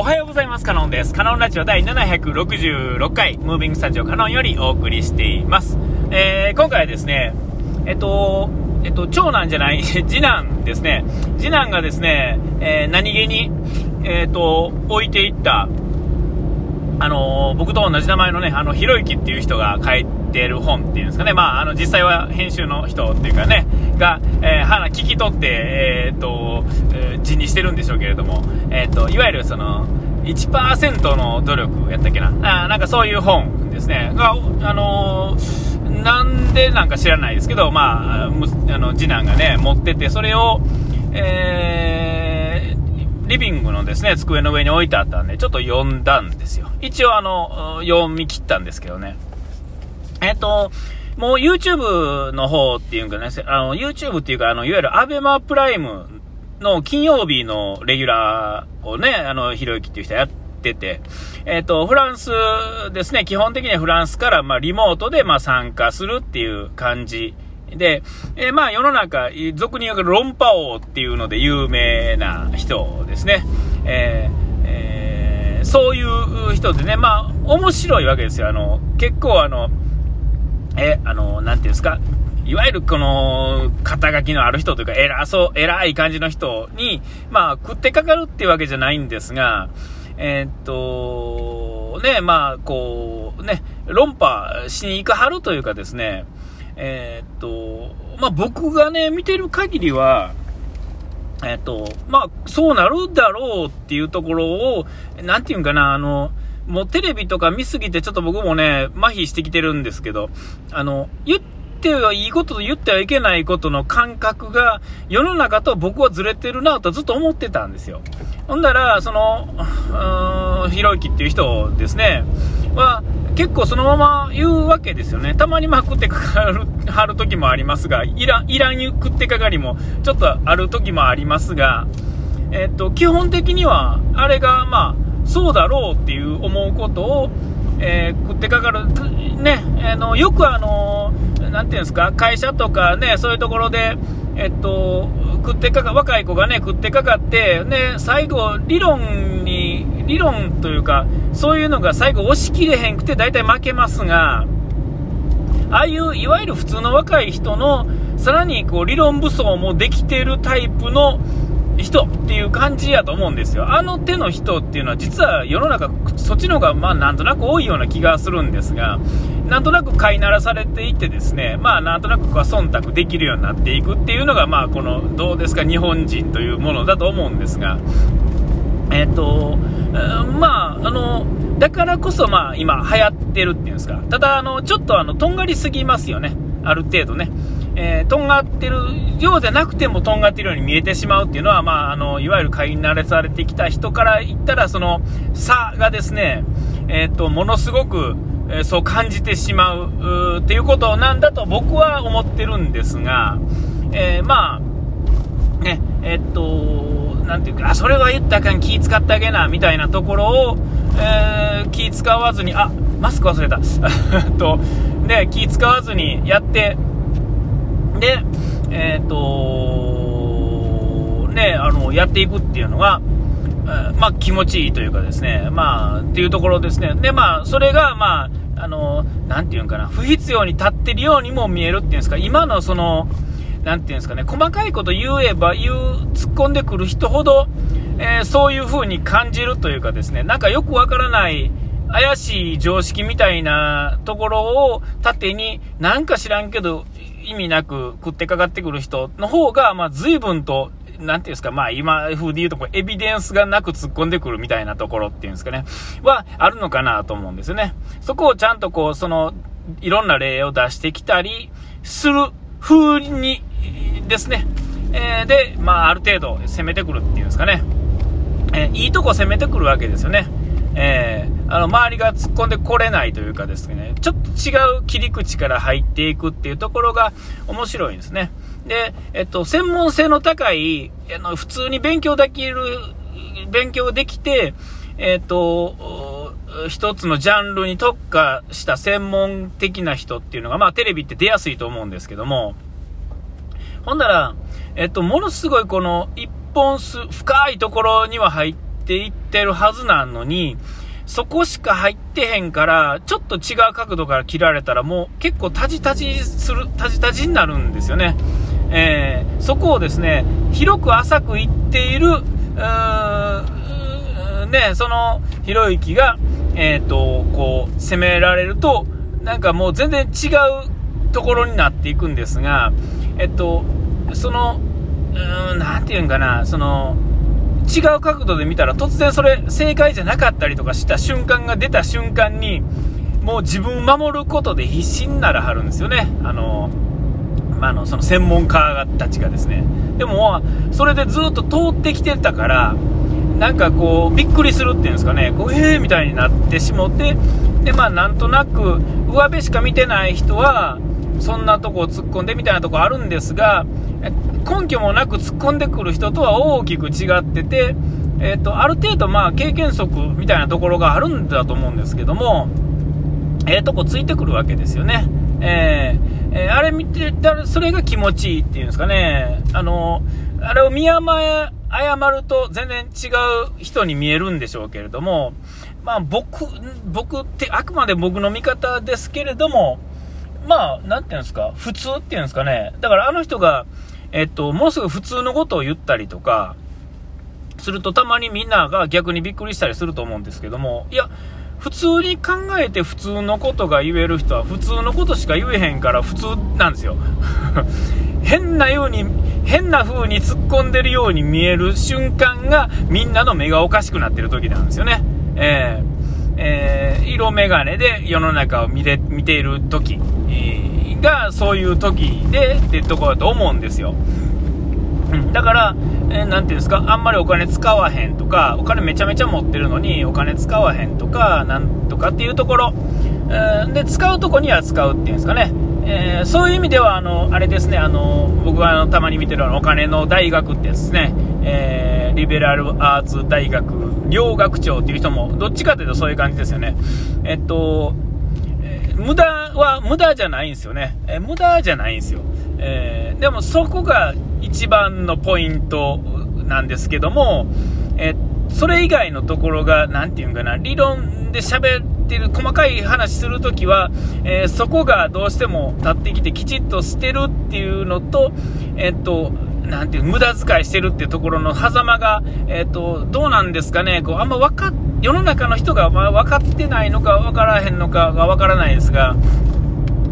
おはようございます。カノンです。カノンラジオ第766回、ムービングスタジオカノンよりお送りしています。えー、今回はですね、えっと、えっと、長男じゃない、次男ですね。次男がですね、えー、何気に、えっと、置いていった、あのー、僕と同じ名前のね、あの、ひろゆきっていう人が書いてる本っていうんですかね、まあ、あの、実際は編集の人っていうかね、が、えー、花聞き取って、えー、っと、字にしてるんでしょうけれども、えっと、いわゆるその、1%の努力やったっけな、あなんかそういう本ですね、が、あのなんでなんか知らないですけど、まあ、あの次男がね、持ってて、それを、えーリビングのですね、机の上に置いてあったんで、ちょっと読んだんですよ。一応あの、読み切ったんですけどね。えっ、と、もう YouTube の方っていうかね、あの、YouTube っていうか、あの、いわゆる ABEMA プライムの金曜日のレギュラーをね、あの、ひろゆきっていう人やってて、えっ、と、フランスですね、基本的にはフランスから、まあ、リモートで、まあ、参加するっていう感じで、えー、まあ世の中、俗に言う論破王っていうので有名な人ですね。えーえー、そういう人でね、まあ面白いわけですよ。あの、結構あの、え、あの、なんていうんですか、いわゆるこの、肩書きのある人というか、偉そう、偉い感じの人に、まあ、食ってかかるっていうわけじゃないんですが、えー、っと、ね、まあ、こう、ね、論破しに行くはるというかですね、えー、っと、まあ、僕がね、見てる限りは、えっと、まあ、そうなるだろうっていうところを、なんていうんかな、あの、もうテレビとか見すぎてちょっと僕もね、麻痺してきてるんですけど、あの、言ってはいいことと言ってはいけないことの感覚が世の中と僕はずれてるなとずっと思ってたんですよ。ほんだら、その、ひろゆきっていう人ですね、は、結構そのまま言うわけですよね。たまにまあ食ってかかる、はる時もありますが、いらん、いらん食ってかかりもちょっとある時もありますが、えっと、基本的には、あれがまあ、そうだろうっていう思うことを、えー、食ってかかる、ね、あの、よくあの、なんていうんですか、会社とかね、そういうところで、えっと、食ってかか、若い子がね、食ってかかって、ね、最後、理論に理論というか、そういうのが最後押し切れへんくて大体負けますが、ああいういわゆる普通の若い人の、さらにこう理論武装もできてるタイプの人っていう感じやと思うんですよ。あの手の人っていうのは実は世の中そっちの方がまあなんとなく多いような気がするんですが、なんとなく飼いならされていてですね、まあなんとなく忖度できるようになっていくっていうのがまあこのどうですか日本人というものだと思うんですが、えっ、ー、と、まあ、あの、だからこそ、まあ、今、流行ってるっていうんですか。ただ、あの、ちょっと、あの、とんがりすぎますよね。ある程度ね。えー、とんがってるようでなくてもとんがってるように見えてしまうっていうのは、まあ、あの、いわゆる飼い慣れされてきた人から言ったら、その、差がですね、え、ー、と、ものすごく、えー、そう感じてしまうっていうことなんだと僕は思ってるんですが、えまあ、ね、えっと、なんていうか、あ、それは言ったかん気使ってあげな、みたいなところを、えー、気使わずに、あ、マスク忘れた。と、で、気使わずにやって、で、えっ、ー、と、ね、あの、やっていくっていうのが、まあ、気持ちいいというかですね、まあ、っていうところですね。で、まあ、それが、まあ、あの、なていうんかな、不必要に立ってるようにも見えるっていうんですか、今のその、なていうんですかね、細かいこと言えば言う、突っ込んでくる人ほど、えー、そういう風に感じるというかですね、なんかよくわからない、怪しい常識みたいなところを縦に、なんか知らんけど、意味なく食ってかかってくる人の方が、まあ、随分と、なんていうんですか、まあ、今風で言うと、こエビデンスがなく突っ込んでくるみたいなところっていうんですかね、は、あるのかなと思うんですよね。そこをちゃんとこう、その、いろんな例を出してきたりする風にですね。えー、で、まあ、ある程度攻めてくるっていうんですかね。えー、いいとこ攻めてくるわけですよね。えー、あの、周りが突っ込んでこれないというかですね、ちょっと違う切り口から入っていくっていうところが面白いんですね。で、えっと、専門性の高い、あの、普通に勉強できる、勉強できて、えっと、一つのジャンルに特化した専門的な人っていうのが、まあテレビって出やすいと思うんですけども、ほんなら、えっと、ものすごいこの一本数、深いところには入ってていってるはずなのに、そこしか入ってへんから、ちょっと違う角度から切られたらもう結構タジタジする、タジタジになるんですよね。えー、そこをですね、広く浅く行っている、うーね、その、ひろゆきが、えっ、ー、と、こう、攻められると、なんかもう全然違うところになっていくんですが、えっと、その、うーん、なんていうんかな、その、違う角度で見たら突然それ正解じゃなかったりとかした瞬間が出た瞬間にもう自分を守ることで必死にならはるんですよね。あの、まあのその専門家たちがですね。でもそれでずっと通ってきてたからなんかこうびっくりするっていうんですかね。こうえーみたいになってしもてでまあなんとなく上辺しか見てない人はそんなとこを突っ込んでみたいなとこあるんですが根拠もなく突っ込んでくる人とは大きく違ってて、えーと、ある程度、まあ、経験則みたいなところがあるんだと思うんですけども、ええー、とこついてくるわけですよね。えー、えー、あれ見てたら、それが気持ちいいっていうんですかね。あの、あれを見誤え、誤ると全然違う人に見えるんでしょうけれども、まあ僕、僕ってあくまで僕の見方ですけれども、まあ、なんていうんですか、普通っていうんですかね。だからあの人が、えっと、もうすぐ普通のことを言ったりとか、するとたまにみんなが逆にびっくりしたりすると思うんですけども、いや、普通に考えて普通のことが言える人は普通のことしか言えへんから普通なんですよ。変なように、変な風に突っ込んでるように見える瞬間がみんなの目がおかしくなってる時なんですよね。えー、えー、色眼鏡で世の中を見て見ている時、えがそういう時でってとこだと思うんですよ。うん、だから、えー、ていうんですか、あんまりお金使わへんとか、お金めちゃめちゃ持ってるのにお金使わへんとか、なんとかっていうところ、えー、で、使うとこには使うっていうんですかね。えー、そういう意味では、あの、あれですね、あの、僕があのたまに見てるあのお金の大学ってやつですね、えリベラルアーツ大学両学長っていう人も、どっちかというとそういう感じですよね。えっとえ、無駄は無駄じゃないんですよね。え無駄じゃないんですよ。えー、でもそこが一番のポイントなんですけども、えそれ以外のところが、何て言うんかな、理論で喋ってる、細かい話するときは、え、そこがどうしても立ってきてきちっとしてるっていうのと、えっと、なんていう、無駄遣いしてるっていうところの狭間が、えっと、どうなんですかね、こう、あんま分か世の中の人がま分かってないのか分からへんのかが分からないですが、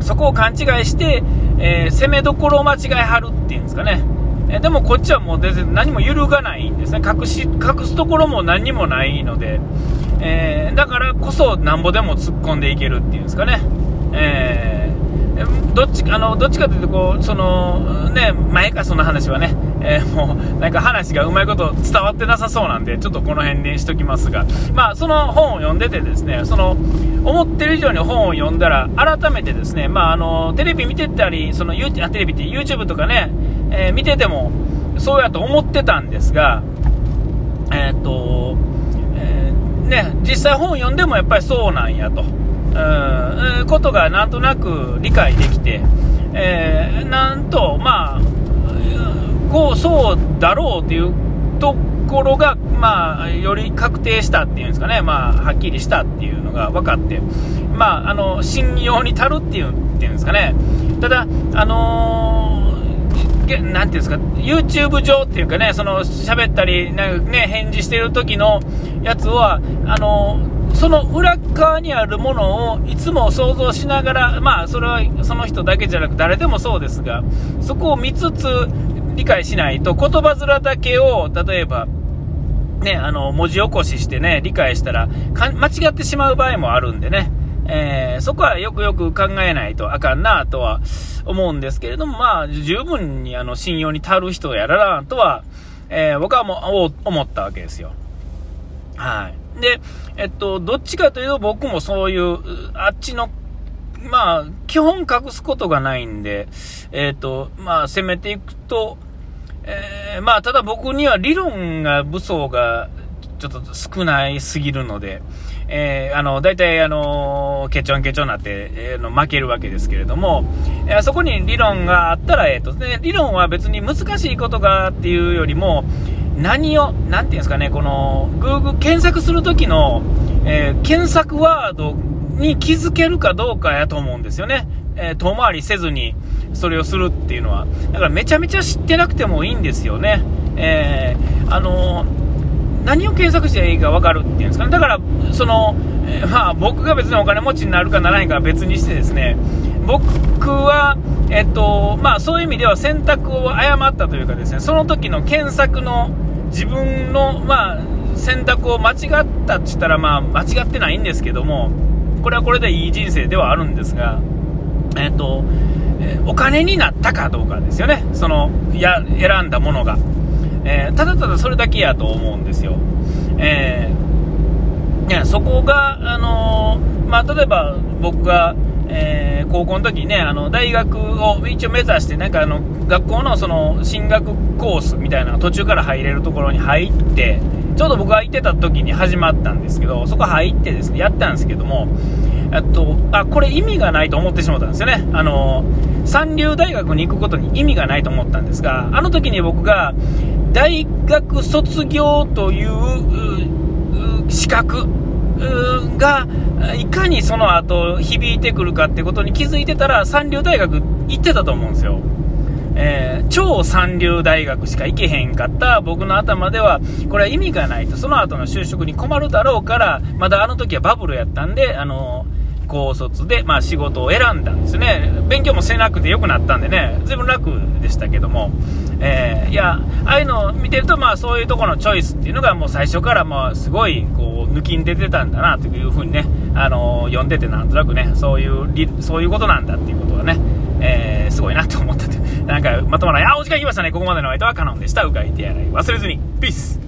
そこを勘違いして、えー、攻めどころを間違えはるっていうんですかね。えでもこっちはもう全然何も揺るがないんですね。隠し、隠すところも何もないので、え、だからこそなんぼでも突っ込んでいけるっていうんですかね。えー、どっちあのどっちかというとこうその、ね、前かその話はね、えー、もうなんか話がうまいこと伝わってなさそうなんでちょっとこの辺にしときますが、まあ、その本を読んでてですねその思ってる以上に本を読んだら改めてですね、まあ、あのテレビ見てたりそのあテレビって YouTube とかね、えー、見ててもそうやと思ってたんですがえっ、と、えね、実際本を読んでもやっぱりそうなんやと。うん、ことがなんとなく理解できて、えー、なんと、まあ、こう、そうだろうというところが、まあ、より確定したっていうんですかね、まあ、はっきりしたっていうのが分かって、まあ、あの、信用に足るっていう、っていうんですかね。ただ、あのー、なんていうんですか、YouTube 上っていうかね、その、喋ったり、なんかね、返事してる時のやつは、あのーその裏側にあるものをいつも想像しながら、まあ、それはその人だけじゃなく誰でもそうですが、そこを見つつ理解しないと、言葉面だけを、例えば、ね、あの、文字起こししてね、理解したら、間違ってしまう場合もあるんでね、えー、そこはよくよく考えないとあかんなとは思うんですけれども、まあ、十分にあの信用に足る人やらなとは、えー、僕はもう思ったわけですよ。はい。で、えっと、どっちかというと僕もそういう、あっちの、まあ、基本隠すことがないんで、えっと、まあ、攻めていくと、えー、まあ、ただ僕には理論が、武装が、ちょっと少ないすぎるので、えー、あの、大体、あの、ケチョンケチョンなって、えー、の負けるわけですけれども、えー、そこに理論があったら、えっ、と。ね、理論は別に難しいことがっていうよりも、何を、なんていうんですかね、この、Google 検索するときの、えー、検索ワードに気づけるかどうかやと思うんですよね。えー、遠回りせずにそれをするっていうのは。だからめちゃめちゃ知ってなくてもいいんですよね。えー、あの、何を検索していいか分かるっていうんですかね。だから、その、え、まあ僕が別にお金持ちになるかならないかは別にしてですね、僕は、えっと、まあそういう意味では選択を誤ったというかですね、その時の検索の自分の、まあ、選択を間違ったって言ったら、まあ間違ってないんですけども、これはこれでいい人生ではあるんですが、えっ、ー、と、えお金になったかどうかですよね、そのや選んだものが、えー、ただただそれだけやと思うんですよ。えー、いやそこが、あのまあ、例えば僕が、えー、高校の時にね、あの大学を一応目指して、なんかあの学校のその進学コースみたいな途中から入れるところに入って、ちょうど僕が行ってた時に始まったんですけど、そこ入ってですね、やったんですけども、えっと、あ、これ意味がないと思ってしまったんですよね。あの、三流大学に行くことに意味がないと思ったんですが、あの時に僕が、大学卒業という資格が、いかにその後響いてくるかってことに気づいてたら、三流大学行ってたと思うんですよ。えー、超三流大学しか行けへんかった僕の頭では、これは意味がないと、その後の就職に困るだろうから、まだあの時はバブルやったんで、あの高卒で、まあ、仕事を選んだんですね。勉強もせなくてよくなったんでね、随分楽でしたけども、えー、いや、ああいうのを見てると、まあ、そういうところのチョイスっていうのがもう最初から、まあ、すごい、こう、抜きん出てたんだな、というふうにね、あのー、読んでてなんとなくね、そういう、そういうことなんだっていうことがね、えー、すごいなと思ったて、なんかまとまらない。あ、お時間いきましたね。ここまでの相手はカノンでした。うがい手洗い忘れずに。ピース